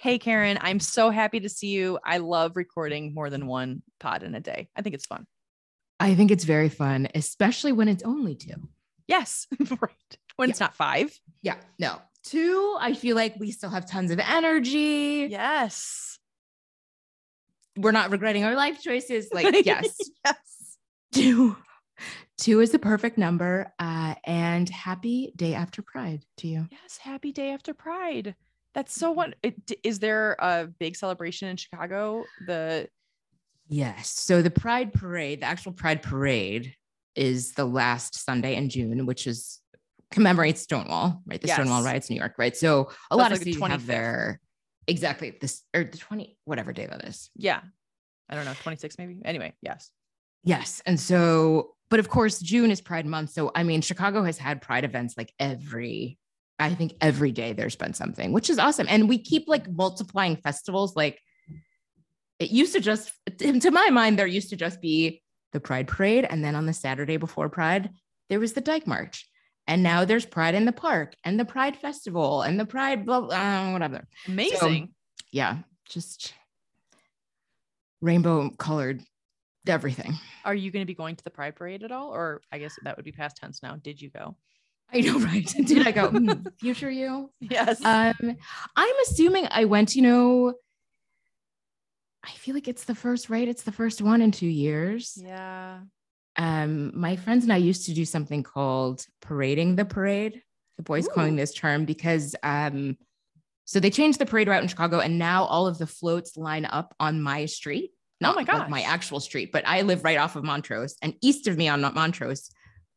Hey, Karen, I'm so happy to see you. I love recording more than one pod in a day. I think it's fun. I think it's very fun, especially when it's only two. Yes, right. When it's not five. Yeah, no. Two, I feel like we still have tons of energy. Yes. We're not regretting our life choices. Like, yes. yes. Two. Two is the perfect number. Uh, and happy day after Pride to you. Yes. Happy day after Pride. That's so what is there a big celebration in Chicago? The Yes. So the Pride Parade, the actual Pride Parade is the last Sunday in June, which is commemorates Stonewall, right? The Yes. Stonewall riots in New York, right? So a lot it's of like the cities have 25th. their exactly this or the 20, whatever day that is. yeah. I don't know, 26 maybe. Anyway, yes. Yes. And so, but of course, June is Pride Month. So, I mean, Chicago has had Pride events like every, I think every day there's been something, which is awesome. And we keep like multiplying festivals. Like it used to just, to my mind, there used to just be the Pride Parade. And then on the Saturday before Pride, there was the Dyke March. And now there's Pride in the Park and the Pride Festival and the Pride, blah, blah, uh, whatever. Amazing. Yeah. Just rainbow colored everything. Are you going to be going to the Pride Parade at all? Or I guess that would be past tense now. Did you go? I know, right? Did I go, "Hmm, future you? Yes. Um, I'm assuming I went, you know, I feel like it's the first, right? It's the first one in two years. yeah. Um, my friends and I used to do something called parading the parade. The boys calling this term because um, so they changed the parade route in Chicago, and now all of the floats line up on my street. Oh Not my like my actual street, but I live right off of Montrose, and east of me on Montrose,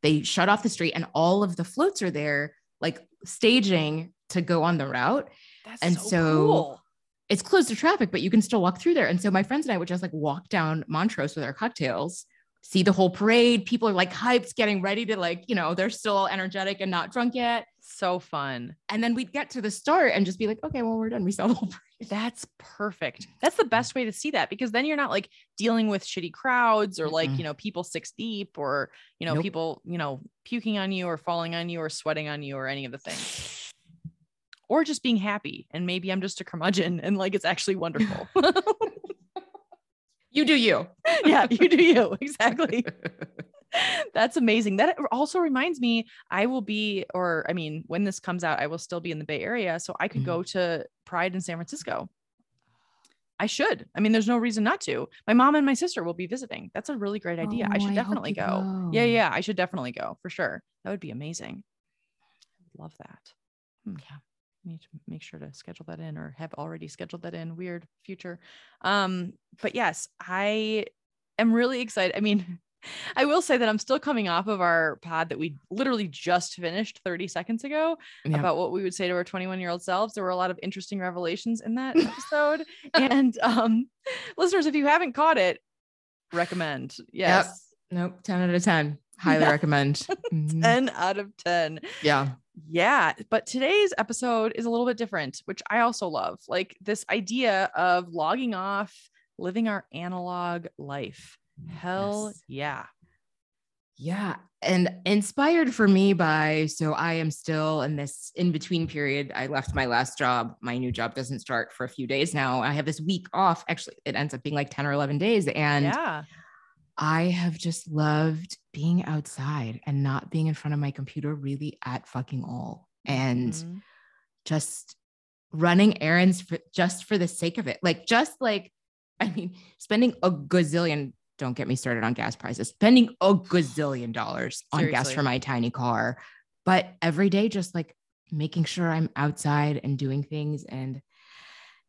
they shut off the street, and all of the floats are there, like staging to go on the route. That's and so, so- cool. It's closed to traffic, but you can still walk through there. And so my friends and I would just like walk down Montrose with our cocktails, see the whole parade. People are like hyped, getting ready to like, you know, they're still energetic and not drunk yet. So fun. And then we'd get to the start and just be like, okay, well, we're done. We saw the whole parade. That's perfect. That's the best way to see that because then you're not like dealing with shitty crowds or like, Mm-mm. you know, people six deep or, you know, Nope. people, you know, puking on you or falling on you or sweating on you or any of the things. Or just being happy. And maybe I'm just a curmudgeon and like it's actually wonderful. You do you. yeah, you do you. Exactly. That's amazing. That also reminds me, I will be, or I mean, when this comes out, I will still be in the Bay Area. So I could Mhm. go to Pride in San Francisco. I should. I mean, there's no reason not to. My mom and my sister will be visiting. That's a really great idea. I Oh, should hope definitely you go. Yeah, yeah. I should definitely go for sure. That would be amazing. I love that. Hmm. Yeah. Need to make sure to schedule that in or have already scheduled that in. Weird future. Um, but yes, I am really excited. I mean, I will say that I'm still coming off of our pod that we literally just finished 30 seconds ago Yeah. about what we would say to our 21 year old selves. There were a lot of interesting revelations in that episode. and um, listeners, if you haven't caught it, recommend. Yes. Nope. 10 out of 10. Highly Yeah. recommend. Mhm. 10 out of 10. Yeah. Yeah, but today's episode is a little bit different, which I also love. Like this idea of logging off, living our analog life. Hell Yes. yeah. Yeah. And inspired for me by, so I am still in this in between period. I left my last job. My new job doesn't start for a few days now. I have this week off. Actually, it ends up being like 10 or 11 days. And yeah. I have just loved being outside and not being in front of my computer really at fucking all. And Mhm. just running errands for just for the sake of it. Like just like I mean, spending a gazillion, don't get me started on gas prices, spending a gazillion dollars on gas for my tiny car. But every day just like making sure I'm outside and doing things and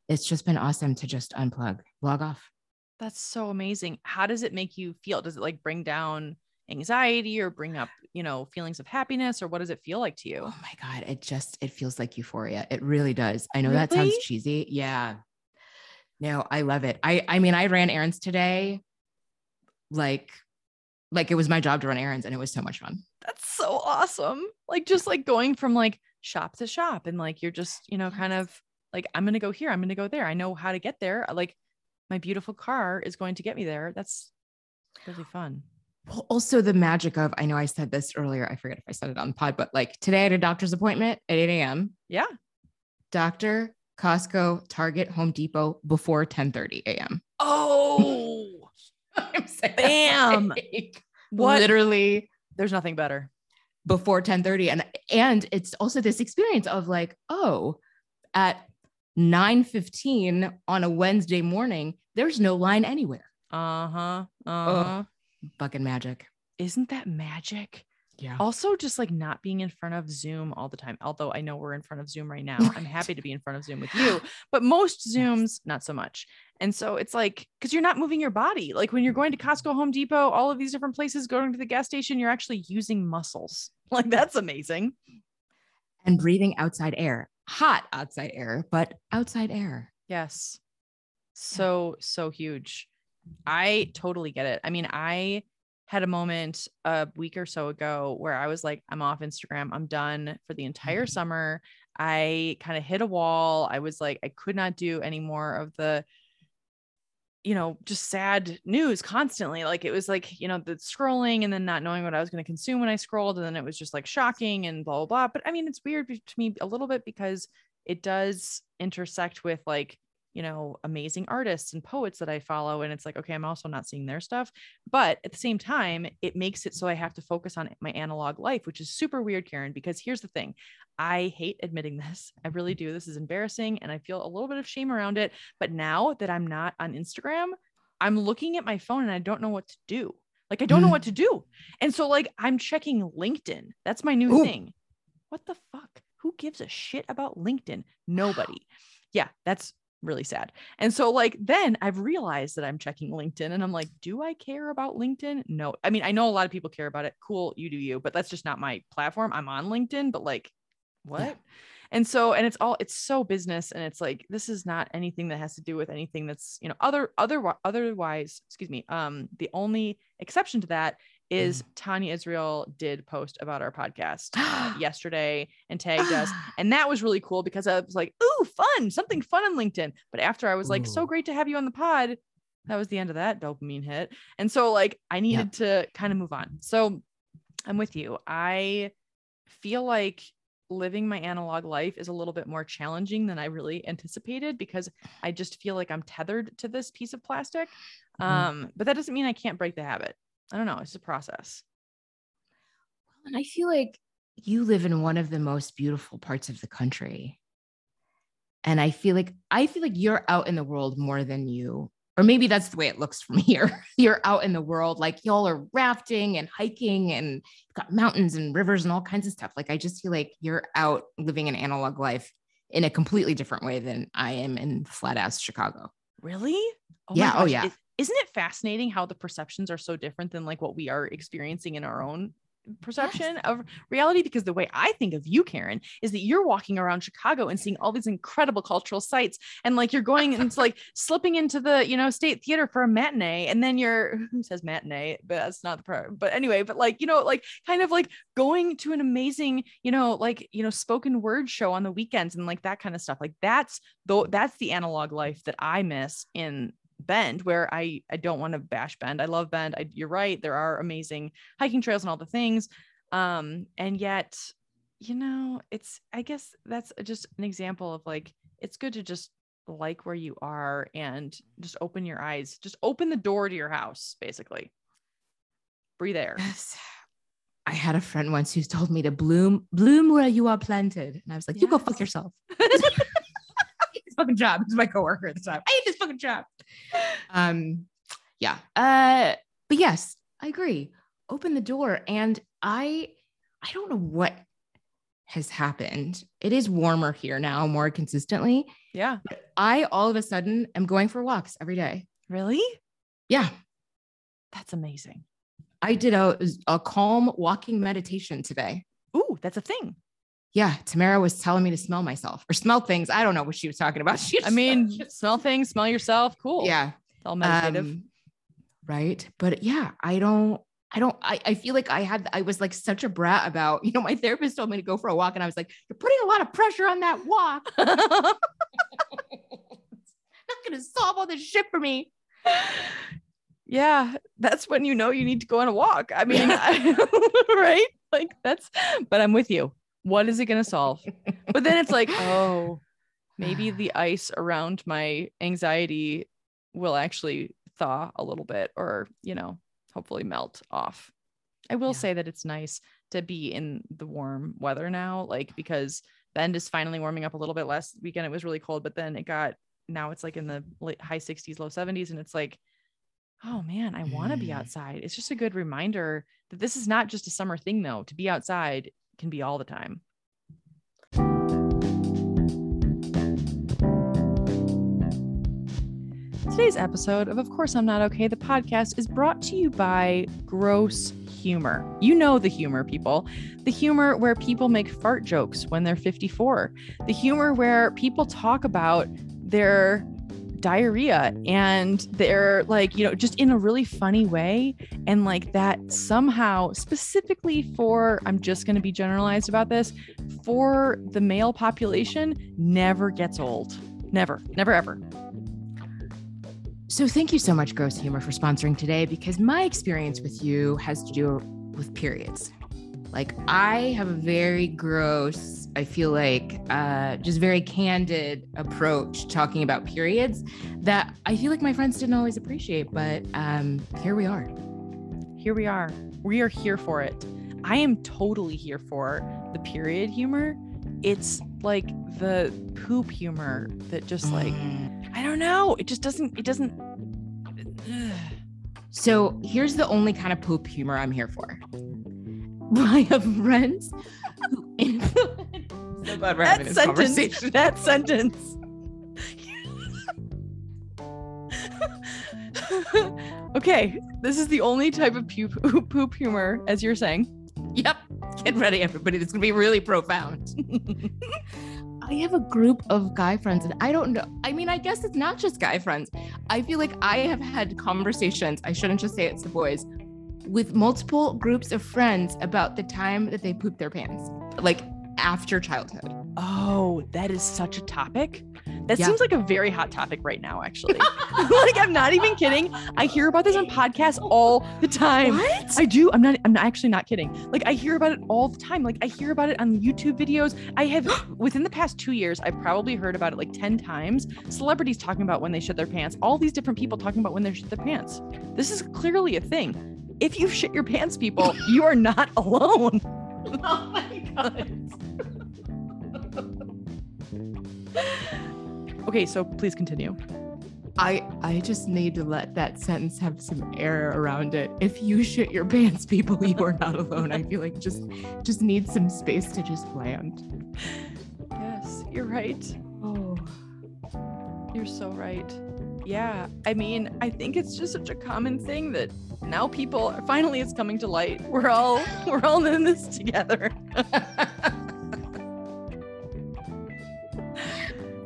it's just been awesome to just unplug, log off. That's so amazing. How does it make you feel? Does it like bring down anxiety or bring up, you know, feelings of happiness or what does it feel like to you? Oh my God. It just, it feels like euphoria. It really does. I know that sounds cheesy. Yeah. No, I love it. I, I mean, I ran errands today. Like, like it was my job to run errands and it was so much fun. That's so awesome. Like just like going from like shop to shop and like you're just, you know, kind of like I'm going to go here, I'm going to go there. I know how to get there. Uh, like my beautiful car is going to get me there. That's really fun. Well, also the magic of, I know I said this earlier. I forget if I said it on the pod, but like today I had a doctor's appointment at 8 a.m. Yeah. Doctor Costco, Target, Home Depot before 10:30 a.m. Oh, Bam. like, what? Literally There's nothing better. before 10:30 and and it's also this experience of like, oh, at 9:15 on a Wednesday morning, there's no line anywhere. Uh huh. Uh huh. Fucking magic. Isn't that magic? Yeah. Also, just like not being in front of Zoom all the time. Although I know we're in front of Zoom right now. I'm happy to be in front of Zoom with you, but most Zooms, not so much. And so it's like, because you're not moving your body. Like when you're going to mm-hmm. Costco, Home Depot, all of these different places, going to the gas station, you're actually using muscles. Like that's amazing. And breathing outside air. Hot outside air, but outside air. Yes. So, so huge. I totally get it. I mean, I had a moment a week or so ago where I was like, I'm off Instagram. I'm done for the entire mm-hmm. summer. I kind of hit a wall. I was like, I could not do any more of the, you know, just sad news constantly. Like it was like, you know, the scrolling and then not knowing what I was going to consume when I scrolled. And then it was just like shocking and blah, blah, blah. But I mean, it's weird to me a little bit because it does intersect with like, you know, amazing artists and poets that I follow. And it's like, okay, I'm also not seeing their stuff. But at the same time, it makes it so I have to focus on my analog life, which is super weird, Karen, because here's the thing I hate admitting this. I really do. This is embarrassing. And I feel a little bit of shame around it. But now that I'm not on Instagram, I'm looking at my phone and I don't know what to do. Like, I don't know Mm. what to do. And so, like, I'm checking LinkedIn. That's my new Ooh. thing. What the fuck? Who gives a shit about LinkedIn? Nobody. Yeah, that's really sad. And so like then I've realized that I'm checking LinkedIn and I'm like, do I care about LinkedIn? No. I mean, I know a lot of people care about it. Cool, you do you, but that's just not my platform. I'm on LinkedIn, but like what? Yeah. And so and it's all it's so business and it's like this is not anything that has to do with anything that's, you know, other other otherwise, excuse me. Um the only exception to that is Tanya Israel did post about our podcast uh, yesterday and tagged us and that was really cool because I was like, ooh, fun, something fun on LinkedIn. But after I was like, so great to have you on the pod. That was the end of that dopamine hit. And so like I needed to kind of move on. So I'm with you. I feel like living my analog life is a little bit more challenging than I really anticipated because I just feel like I'm tethered to this piece of plastic. Mhm. Um, but that doesn't mean I can't break the habit. I don't know. It's a process. And I feel like you live in one of the most beautiful parts of the country. And I feel like I feel like you're out in the world more than you, or maybe that's the way it looks from here. you're out in the world, like y'all are rafting and hiking and you've got mountains and rivers and all kinds of stuff. Like I just feel like you're out living an analog life in a completely different way than I am in flat ass Chicago. Really? Oh Yeah, oh, yeah. Is- isn't it fascinating how the perceptions are so different than like what we are experiencing in our own perception of reality? Because the way I think of you, Karen, is that you're walking around Chicago and seeing all these incredible cultural sites, and like you're going and it's like slipping into the you know state theater for a matinee, and then you're who says matinee, but that's not the part. But anyway, but like you know, like kind of like going to an amazing you know like you know spoken word show on the weekends and like that kind of stuff. Like that's though that's the analog life that I miss in Bend, where I I don't want to bash Bend. I love Bend. I, you're right. There are amazing hiking trails and all the things. Um, and yet, you know, it's I guess that's just an example of like it's good to just like where you are and just open your eyes. Just open the door to your house, basically. Breathe air. Yes. I had a friend once who told me to bloom, bloom where you are planted. And I was like, you go fuck yourself. I hate this fucking job. Is my coworker at the time. I hate this fucking job. Um, yeah. Uh, but yes, I agree. Open the door. And I I don't know what has happened. It is warmer here now more consistently. Yeah. I all of a sudden am going for walks every day. Really? Yeah. That's amazing. I did a, a calm walking meditation today. Ooh, that's a thing. Yeah, Tamara was telling me to smell myself or smell things. I don't know what she was talking about. She I mean, smell things, smell yourself. Cool. yeah, It's all meditative. um, right. But yeah, I don't. I don't. I, I feel like I had. I was like such a brat about. You know, my therapist told me to go for a walk, and I was like, "You're putting a lot of pressure on that walk. Not going to solve all this shit for me." yeah, that's when you know you need to go on a walk. I mean, right? Like that's, but I'm with you. What is it going to solve? But then it's like, oh, maybe the ice around my anxiety will actually thaw a little bit or, you know, hopefully melt off. I will Yeah. say that it's nice to be in the warm weather now, like because Bend is finally warming up a little bit. Last weekend it was really cold, but then it got now it's like in the late, high 60s, low 70s, and it's like, oh man, I want to be Mm. outside. It's just a good reminder that this is not just a summer thing, though. To be outside can be all the time. Today's episode of Of Course I'm Not Okay, the podcast is brought to you by Gross Humor. You know the humor, people. The humor where people make fart jokes when they're 54. The humor where people talk about their diarrhea and they're like, you know, just in a really funny way. And like that somehow, specifically for, I'm just going to be generalized about this, for the male population, never gets old. Never, never, ever. So thank you so much, Gross Humor, for sponsoring today because my experience with you has to do with periods. Like I have a very gross, I feel like uh, just very candid approach talking about periods that I feel like my friends didn't always appreciate, but um, here we are. Here we are. We are here for it. I am totally here for the period humor. It's like the poop humor that just like I don't know. It just doesn't. It doesn't. Ugh. So here's the only kind of poop humor I'm here for. I have friends who influence. So glad we're having That this sentence. conversation. That sentence. okay, this is the only type of poop, poop humor, as you're saying. Yep. Get ready, everybody. This is gonna be really profound. I have a group of guy friends, and I don't know. I mean, I guess it's not just guy friends. I feel like I have had conversations. I shouldn't just say it's the boys, with multiple groups of friends about the time that they pooped their pants, like after childhood. Oh, that is such a topic. That Yeah. seems like a very hot topic right now, actually. like, I'm not even kidding. I hear about this on podcasts all the time. What? I do. I'm not. I'm not actually not kidding. Like I hear about it all the time. Like I hear about it on YouTube videos. I have within the past two years, I've probably heard about it like ten times. Celebrities talking about when they shit their pants. All these different people talking about when they shit their pants. This is clearly a thing. If you shit your pants, people, you are not alone. oh my god. Okay, so please continue. I I just need to let that sentence have some air around it. If you shit your pants, people, you are not alone. I feel like just just need some space to just land. Yes, you're right. Oh. You're so right. Yeah, I mean, I think it's just such a common thing that now people finally it's coming to light. We're all we're all in this together.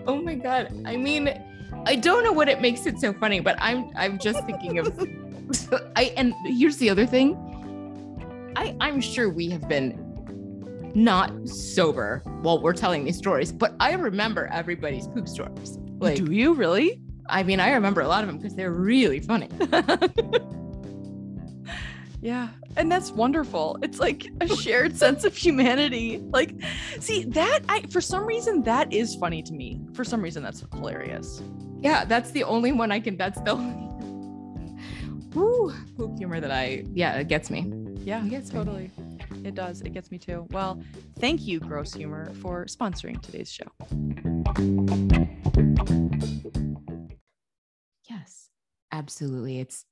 oh my god. I mean, I don't know what it makes it so funny, but I'm I'm just thinking of I and here's the other thing. I I'm sure we have been not sober while we're telling these stories, but I remember everybody's poop stories. Like Do you really? I mean, I remember a lot of them because they're really funny. Yeah, and that's wonderful. It's like a shared sense of humanity. Like, see that I for some reason that is funny to me. For some reason that's hilarious. Yeah, that's the only one I can. That's the only. Woo, poop humor that I. Yeah, it gets me. Yeah, It gets me. totally. It does. It gets me too. Well, thank you, Gross Humor, for sponsoring today's show. Absolutely. It's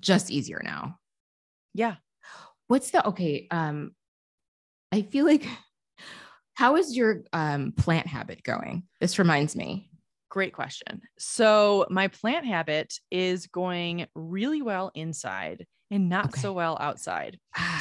just easier now. Yeah. What's the okay? Um, I feel like. How is your um plant habit going? This reminds me. Great question. So, my plant habit is going really well inside and not Okay. so well outside.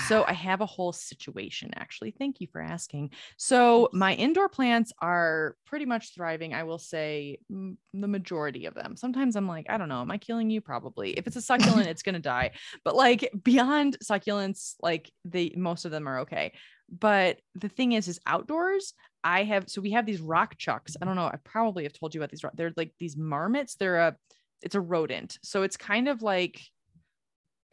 So, I ah. have a whole situation actually. Thank you for asking. So, my indoor plants are pretty much thriving. I will say m- the majority of them. Sometimes I'm like, I don't know, am I killing you? Probably. If it's a succulent, it's going to die. But like beyond succulents, like the most of them are okay. But the thing is, is outdoors, I have so we have these rock chucks. I don't know. I probably have told you about these. They're like these marmots. They're a it's a rodent. So it's kind of like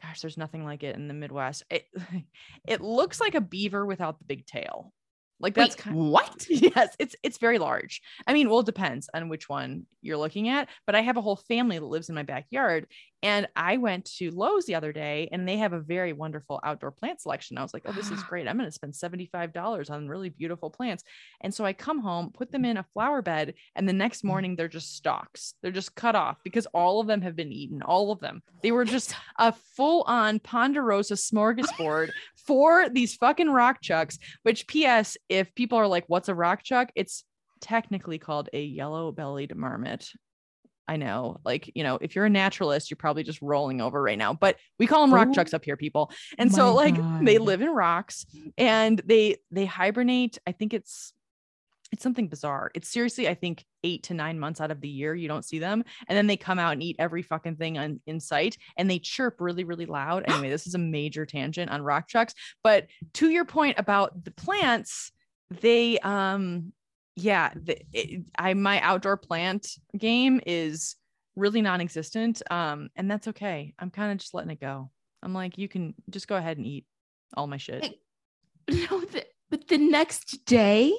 gosh, there's nothing like it in the Midwest. It it looks like a beaver without the big tail. Like that's Wait, kind what? yes, it's it's very large. I mean, well, it depends on which one you're looking at, but I have a whole family that lives in my backyard. And I went to Lowe's the other day and they have a very wonderful outdoor plant selection. I was like, oh, this is great. I'm going to spend $75 on really beautiful plants. And so I come home, put them in a flower bed, and the next mm-hmm. morning they're just stalks. They're just cut off because all of them have been eaten. All of them. They were just a full on Ponderosa smorgasbord for these fucking rock chucks, which PS, if people are like, what's a rock chuck? It's technically called a yellow bellied marmot. I know, like, you know, if you're a naturalist, you're probably just rolling over right now, but we call them rock Oh chucks up here, people. And so, like, they live in rocks and they they hibernate. I think it's it's something bizarre. It's seriously, I think eight to nine months out of the year you don't see them, and then they come out and eat every fucking thing on, in sight, and they chirp really, really loud. Anyway, this is a major tangent on rock chucks, but to your point about the plants, they um yeah, the, it, I my outdoor plant game is really non-existent, um, and that's okay. I'm kind of just letting it go. I'm like, you can just go ahead and eat all my shit. No, the, but the next day,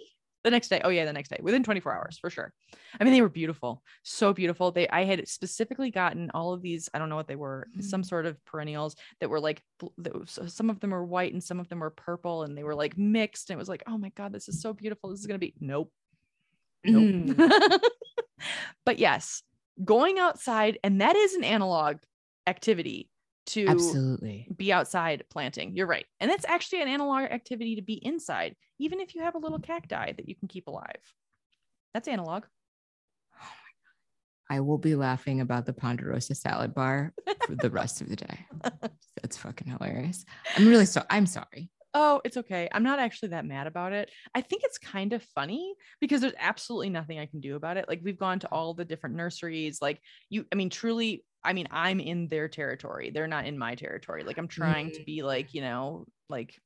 the next day. Oh yeah the next day within 24 hours for sure. I mean they were beautiful so beautiful. They i had specifically gotten all of these i don't know what they were some sort of perennials that were like was- some of them were white and some of them were purple and they were like mixed and it was like oh my god this is so beautiful. This is going to be nope. Mm. nope but yes going outside and that is an analog activity to absolutely. be outside planting. You're right. And it's actually an analog activity to be inside, even if you have a little cacti that you can keep alive. That's analog. I will be laughing about the Ponderosa salad bar for the rest of the day. That's fucking hilarious. I'm really so I'm sorry. Oh, it's okay. I'm not actually that mad about it. I think it's kind of funny because there's absolutely nothing I can do about it. Like we've gone to all the different nurseries. Like you, I mean, truly, I mean, I'm in their territory. They're not in my territory. Like I'm trying to be like, you know, like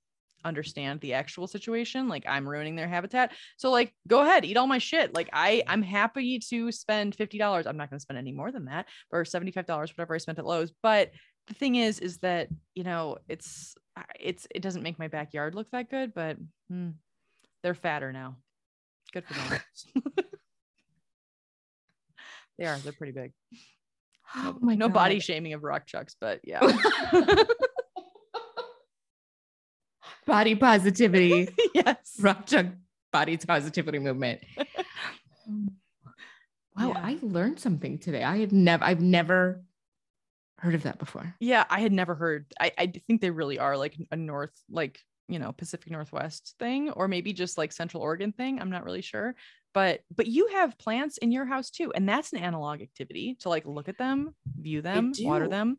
understand the actual situation. Like I'm ruining their habitat. So like go ahead, eat all my shit. Like I I'm happy to spend $50. I'm not going to spend any more than that or $75, whatever I spent at Lowe's. But the thing is, is that, you know, it's it's it doesn't make my backyard look that good, but hmm, they're fatter now. Good for them. they are. They're pretty big. Oh my no body shaming of rock chucks, but yeah. body positivity. yes. Rock Chuck body positivity movement. Wow, Yeah. I learned something today. I had never I've never heard of that before. Yeah, I had never heard. I I think they really are like a north, like you know, Pacific Northwest thing, or maybe just like Central Oregon thing. I'm not really sure. But but you have plants in your house too, and that's an analog activity to like look at them, view them, water them.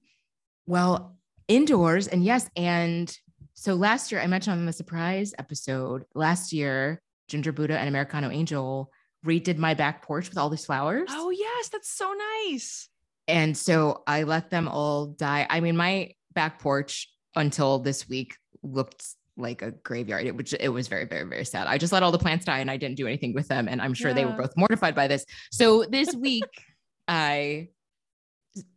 Well, indoors and yes, and so last year I mentioned on the surprise episode, last year Ginger Buddha and Americano Angel redid my back porch with all these flowers. Oh yes, that's so nice. And so I let them all die. I mean, my back porch until this week looked like a graveyard. It was it was very, very, very sad. I just let all the plants die and I didn't do anything with them. And I'm sure they were both mortified by this. So this week I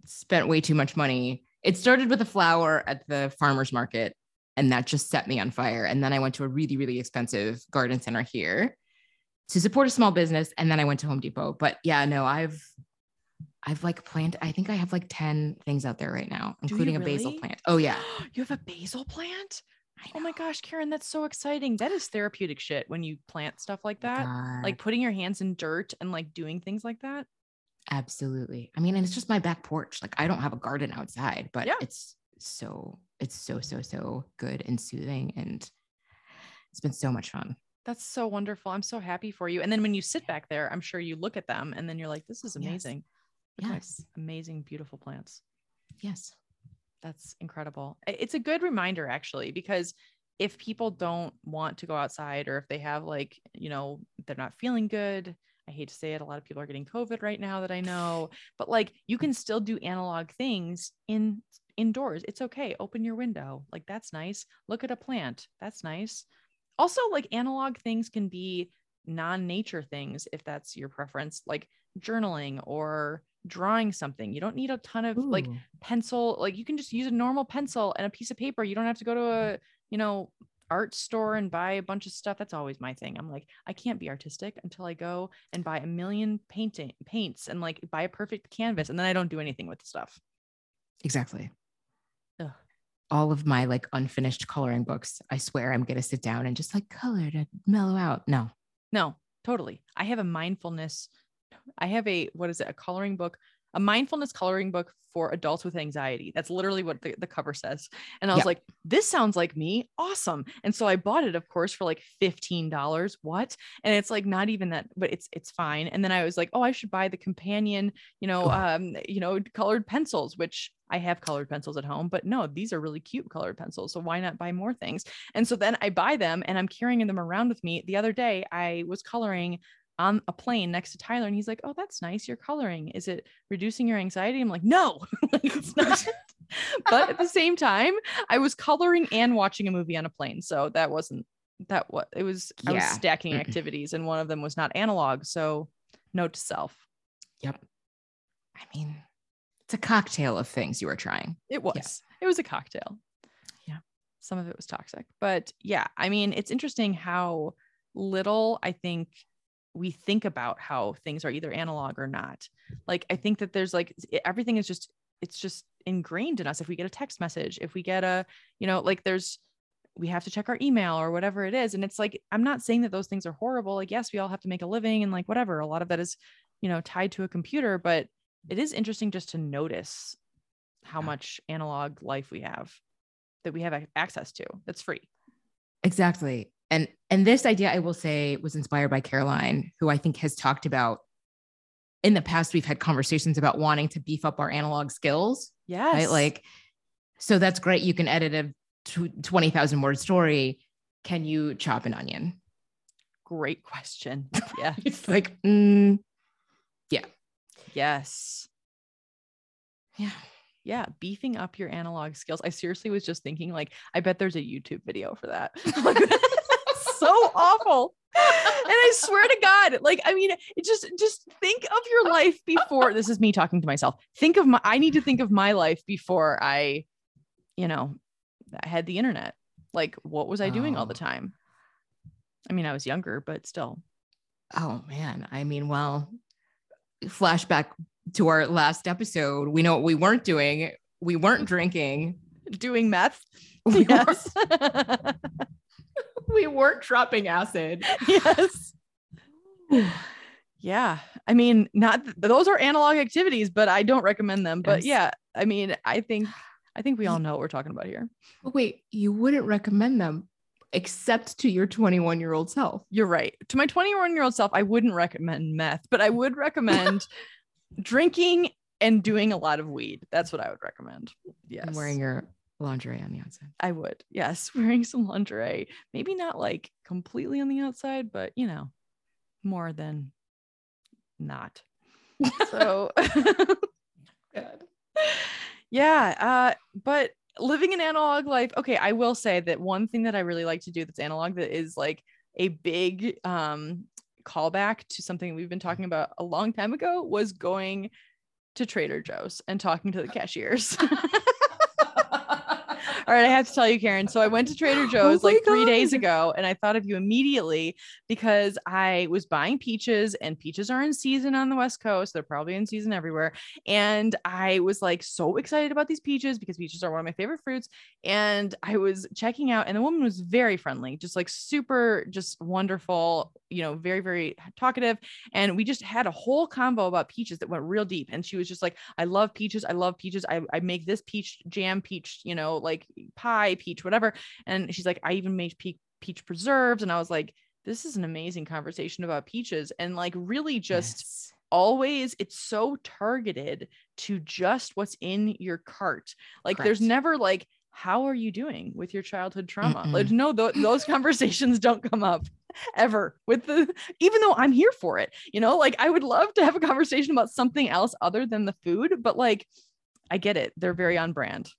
spent way too much money. It started with a flower at the farmer's market, and that just set me on fire. And then I went to a really, really expensive garden center here to support a small business. And then I went to Home Depot. But yeah, no, I've I've like planted, I think I have like 10 things out there right now, including a basil plant. Oh, yeah. you have a basil plant? Oh my gosh, Karen, that's so exciting. That is therapeutic shit when you plant stuff like that. God, Like putting your hands in dirt and like doing things like that. absolutely. I mean, and it's just my back porch. Like I don't have a garden outside, but Yeah. it's so, it's so, so, so good and soothing. And it's been so much fun. That's so wonderful. I'm so happy for you. And then when you sit back there, I'm sure you look at them and then you're like, this is amazing. My Yes. Amazing, beautiful plants. Yes. That's incredible. It's a good reminder, actually, because if people don't want to go outside or if they have, like, you know, they're not feeling good, I hate to say it, a lot of people are getting COVID right now that I know, but like you can still do analog things in indoors. It's okay. Open your window. Like, that's nice. Look at a plant. That's nice. Also, like, analog things can be non nature things if that's your preference, like journaling or drawing something. You don't need a ton of like pencil like you can just use a normal pencil and a piece of paper you don't have to go to a you know art store and buy a bunch of stuff. That's always my thing. I'm like, I can't be artistic until I go and buy a million painting paints and like buy a perfect canvas, and then I don't do anything with the stuff. Exactly. Ugh. All of my like unfinished coloring books, I swear I'm gonna sit down and just like color to mellow out. No. No, totally. I have a mindfulness. I have a what is it? A coloring book, a mindfulness coloring book for adults with anxiety. That's literally what the, the cover says. And I was Yeah. like, this sounds like me. Awesome. And so I bought it, of course, for like $15. What? And it's like not even that, but it's it's fine. And then I was like, oh, I should buy the companion, you know, um, you know, colored pencils, which I have colored pencils at home, but no, these are really cute colored pencils. So why not buy more things? And so then I buy them and I'm carrying them around with me. The other day I was coloring on a plane next to Tyler and he's like, "Oh, that's nice. You're coloring. Is it reducing your anxiety?" I'm like, "No." like, it's not. but at the same time, I was coloring and watching a movie on a plane. So that wasn't that what it was I was stacking activities and one of them was not analog. So note to self. Yep. I mean, it's a cocktail of things you were trying. It was. It was a cocktail. Yeah. Some of it was toxic. But yeah, I mean, it's interesting how little I think we think about how things are either analog or not. Like I think that there's like everything is just it's just ingrained in us. If we get a text message, if we get a, you know, like there's we have to check our email or whatever it is. And it's like, I'm not saying that those things are horrible. Like, yes, we all have to make a living and like whatever. A lot of that is, you know, tied to a computer, but it is interesting just to notice how Yeah. much analog life we have that we have access to that's free. Exactly. And and this idea I will say was inspired by Caroline, who I think has talked about in the past we've had conversations about wanting to beef up our analog skills, Yes. right? Like so that's great you can edit a tw- 20,000 word story. Can you chop an onion? great question. Yeah. It's like mm, yes. yeah. Yeah. Beefing up your analog skills. I seriously was just thinking, like, I bet there's a YouTube video for that. So awful. And I swear to God, like, I mean, just just think of your life before this is me talking to myself. Think of my I need to think of my life before I, you know, I had the internet. Like, what was I doing all the Oh. time? I mean, I was younger, but still. Oh man. I mean, well, flashback to our last episode. We know what we weren't doing. We weren't drinking. Doing meth. We, Yes. weren't, dropping acid. yes. Yeah. I mean, not th- those are analog activities, but I don't recommend them. But yeah, I mean, I think I think we all know what we're talking about here. But wait, you wouldn't recommend them except to your 21 year old self. You're right. To my 21 year old self, I wouldn't recommend meth, but I would recommend drinking and doing a lot of weed. That's what I would recommend. Yes. And wearing your lingerie on the outside. I would. Yes. Wearing some lingerie. Maybe not like completely on the outside, but you know, more than not. So Good. yeah uh but living an analog life okay i will say that one thing that i really like to do that's analog that is like a big um callback to something we've been talking about a long time ago was going to trader joe's and talking to the cashiers all right i have to tell you karen so i went to trader oh joe's Oh like three days ago and i thought of you immediately because i was buying peaches and peaches are in season on the west coast they're probably in season everywhere and I was like so excited about these peaches because peaches are one of my favorite fruits. And I was checking out, and the woman was very friendly, just like super, just wonderful, you know, very, very talkative. And we just had a whole convo about peaches that went real deep. And she was just like, I love peaches. I love peaches. I, I make this peach jam, peach, you know, like pie, peach, whatever. And she's like, I even made peach, peach preserves. And I was like, this is an amazing conversation about peaches and like really just Yes. always it's so targeted to just what's in your cart like there's never like how are you doing with your childhood trauma like Mm-mm. no th- those conversations don't come up ever with the even though i'm here for it you know like i would love to have a conversation about something else other than the food but like i get it they're very on brand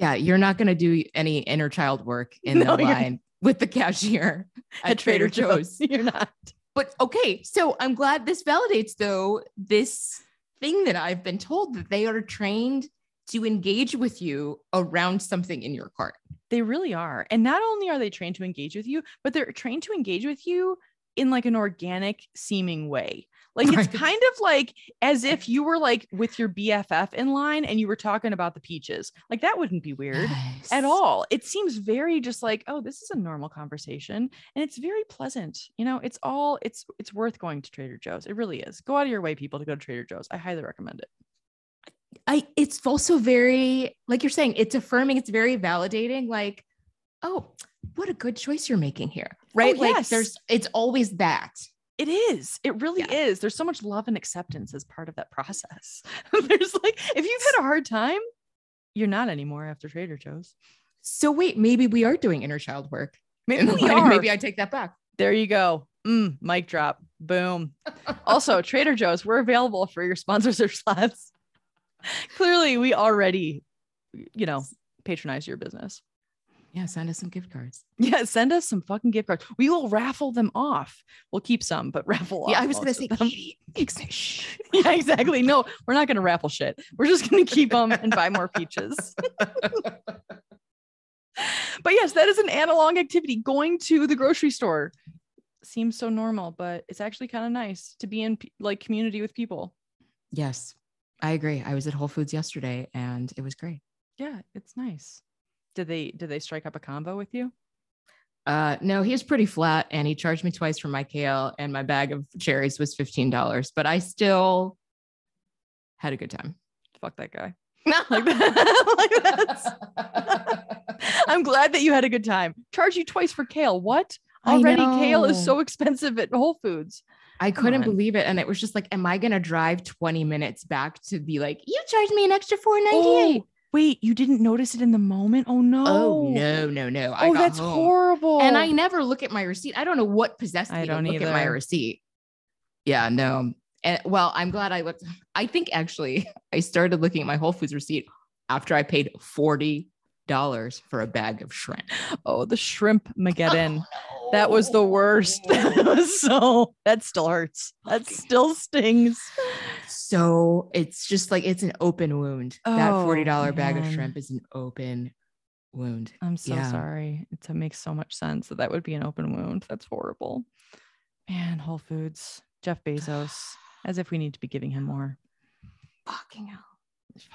Yeah, you're not going to do any inner child work in No, the line with the cashier at, Trader, Joe's. you're not But okay, so I'm glad this validates though this thing that I've been told that they are trained to engage with you around something in your cart. They really are. And not only are they trained to engage with you, but they're trained to engage with you in like an organic seeming way. Like it's Right. kind of like as if you were like with your BFF in line and you were talking about the peaches. Like that wouldn't be weird at all. It seems very just like, oh, this is a normal conversation and it's very pleasant. You know, it's all it's it's worth going to Trader Joe's. It really is. Go out of your way people to go to Trader Joe's. I highly recommend it. I it's also very like you're saying, it's affirming, it's very validating. Like, oh, what a good choice you're making here. Oh, right. like Oh, yes. there's it's always that. It is. It really Yeah. is. There's so much love and acceptance as part of that process. There's like, if you've had a hard time, you're not anymore after Trader Joe's. So wait, maybe we are doing inner child work. Maybe we are. maybe I take that back. There you go. Mm, mic drop. Boom. also, Trader Joe's, we're available for your sponsorship slots. Clearly, we already, you know, patronize your business. Yeah, send us some gift cards. Yeah, send us some fucking gift cards. We will raffle them off. We'll keep some, but raffle off. Yeah, I was gonna say of them. Shh. yeah, exactly. No, we're not gonna raffle shit. We're just gonna keep them and buy more peaches. But yes, that is an analog activity. Going to the grocery store seems so normal, but it's actually kind of nice to be in like community with people. Yes, I agree. I was at Whole Foods yesterday and it was great. Yeah, it's nice. Did they did they strike up a combo with you? Uh, no, he was pretty flat and he charged me twice for my kale and my bag of cherries was $15, but I still had a good time. Fuck that guy. Like that. like I'm glad that you had a good time. Charge you twice for kale. What? Already kale is so expensive at Whole Foods. I Come couldn't on. believe it. And it was just like, am I going to drive 20 minutes back to be like, you charged me an extra 4.98? Oh, wait, you didn't notice it in the moment? Oh no. Oh, no, no, no. I Oh, that's home. horrible. And I never look at my receipt. I don't know what possessed I me don't to look at my receipt. Yeah, no. And well, I'm glad I looked. I think actually I started looking at my Whole Foods receipt after I paid $40 for a bag of shrimp. Oh, the shrimp Mageddon. Oh, That was the worst. that was so that still hurts. That still stings. So it's just like it's an open wound. that Oh, $40 bag of shrimp is an open wound. I'm so Yeah. sorry. It makes so much sense that that would be an open wound. That's horrible. Man, Whole Foods, Jeff Bezos, as if we need to be giving him more. Fucking hell.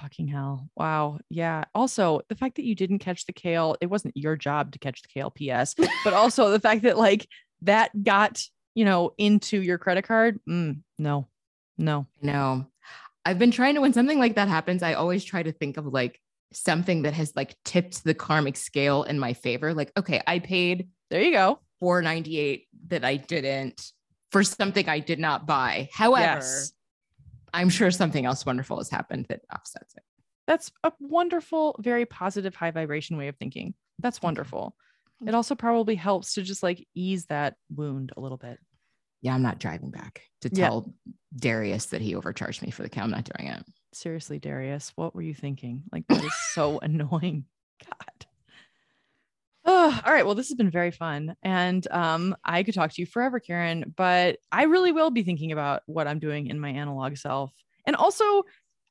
Fucking hell. Wow. Yeah. Also, the fact that you didn't catch the kale, it wasn't your job to catch the kale, PS, but also the fact that like that got, you know, into your credit card. Mm, no, no. No, I've been trying to, when something like that happens, I always try to think of like something that has like tipped the karmic scale in my favor. Like, okay, I paid There you go. 498 that I didn't for something I did not buy. However, Yes. I'm sure something else wonderful has happened that offsets it. That's a wonderful, very positive, high vibration way of thinking. That's wonderful. It also probably helps to just like ease that wound a little bit. Yeah, I'm not driving back to Yeah. Darius that he overcharged me for the cow. I'm not doing it. Seriously, Darius, what were you thinking? Like that is so annoying. God. Oh, all right. Well, this has been very fun. And um, I could talk to you forever, Karen, but I really will be thinking about what I'm doing in my analog self. And also,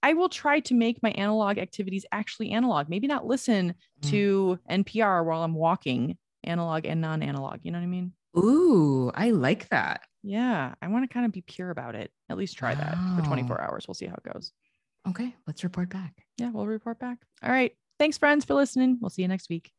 I will try to make my analog activities actually analog. Maybe not listen Mm. to NPR while I'm walking, analog and non analog. You know what I mean? Ooh, I like that. Yeah. I want to kind of be pure about it. At least try that for 24 hours. We'll see how it goes. Okay, let's report back. Yeah. We'll report back. All right. Thanks, friends, for listening. We'll see you next week.